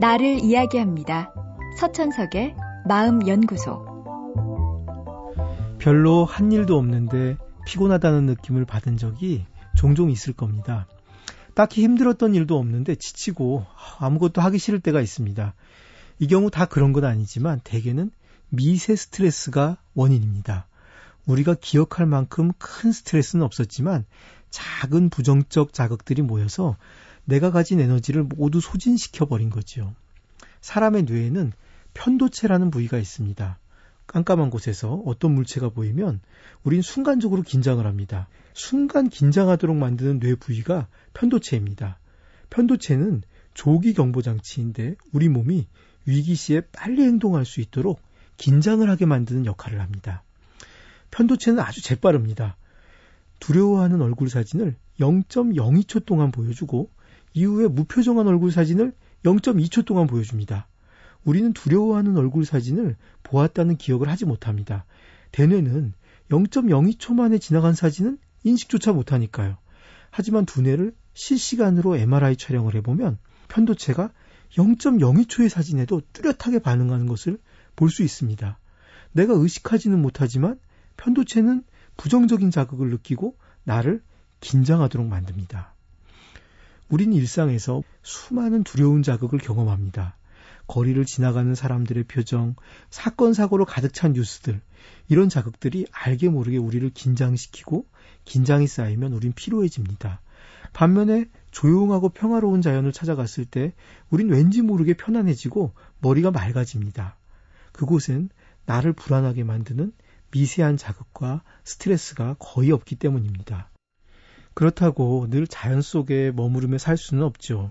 나를 이야기합니다. 서천석의 마음연구소. 별로 한 일도 없는데 피곤하다는 느낌을 받은 적이 종종 있을 겁니다. 딱히 힘들었던 일도 없는데 지치고 아무것도 하기 싫을 때가 있습니다. 이 경우 다 그런 건 아니지만 대개는 미세 스트레스가 원인입니다. 우리가 기억할 만큼 큰 스트레스는 없었지만 작은 부정적 자극들이 모여서 내가 가진 에너지를 모두 소진시켜 버린 거지요. 사람의 뇌에는 편도체라는 부위가 있습니다. 깜깜한 곳에서 어떤 물체가 보이면 우린 순간적으로 긴장을 합니다. 순간 긴장하도록 만드는 뇌 부위가 편도체입니다. 편도체는 조기 경보 장치인데 우리 몸이 위기 시에 빨리 행동할 수 있도록 긴장을 하게 만드는 역할을 합니다. 편도체는 아주 재빠릅니다. 두려워하는 얼굴 사진을 0.02초 동안 보여주고 이후에 무표정한 얼굴 사진을 0.2초 동안 보여줍니다. 우리는 두려워하는 얼굴 사진을 보았다는 기억을 하지 못합니다. 대뇌는 0.02초 만에 지나간 사진은 인식조차 못하니까요. 하지만 두뇌를 실시간으로 MRI 촬영을 해보면 편도체가 0.02초의 사진에도 뚜렷하게 반응하는 것을 볼 수 있습니다. 내가 의식하지는 못하지만 편도체는 부정적인 자극을 느끼고 나를 긴장하도록 만듭니다. 우린 일상에서 수많은 두려운 자극을 경험합니다. 거리를 지나가는 사람들의 표정, 사건, 사고로 가득 찬 뉴스들, 이런 자극들이 알게 모르게 우리를 긴장시키고 긴장이 쌓이면 우린 피로해집니다. 반면에 조용하고 평화로운 자연을 찾아갔을 때 우린 왠지 모르게 편안해지고 머리가 맑아집니다. 그곳엔 나를 불안하게 만드는 미세한 자극과 스트레스가 거의 없기 때문입니다. 그렇다고 늘 자연 속에 머무르며 살 수는 없죠.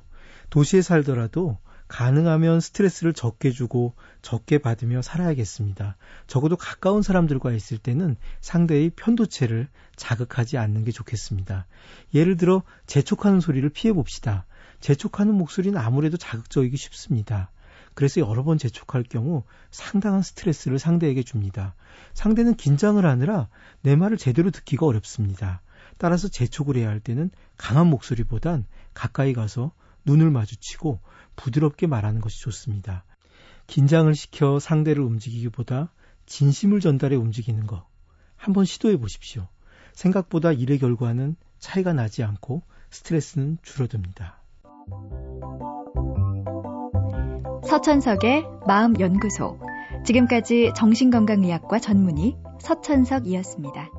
도시에 살더라도 가능하면 스트레스를 적게 주고 적게 받으며 살아야겠습니다. 적어도 가까운 사람들과 있을 때는 상대의 편도체를 자극하지 않는 게 좋겠습니다. 예를 들어 재촉하는 소리를 피해 봅시다. 재촉하는 목소리는 아무래도 자극적이기 쉽습니다. 그래서 여러 번 재촉할 경우 상당한 스트레스를 상대에게 줍니다. 상대는 긴장을 하느라 내 말을 제대로 듣기가 어렵습니다. 따라서 재촉을 해야 할 때는 강한 목소리보단 가까이 가서 눈을 마주치고 부드럽게 말하는 것이 좋습니다. 긴장을 시켜 상대를 움직이기보다 진심을 전달해 움직이는 것. 한번 시도해 보십시오. 생각보다 일의 결과는 차이가 나지 않고 스트레스는 줄어듭니다. 서천석의 마음연구소. 지금까지 정신건강의학과 전문의 서천석이었습니다.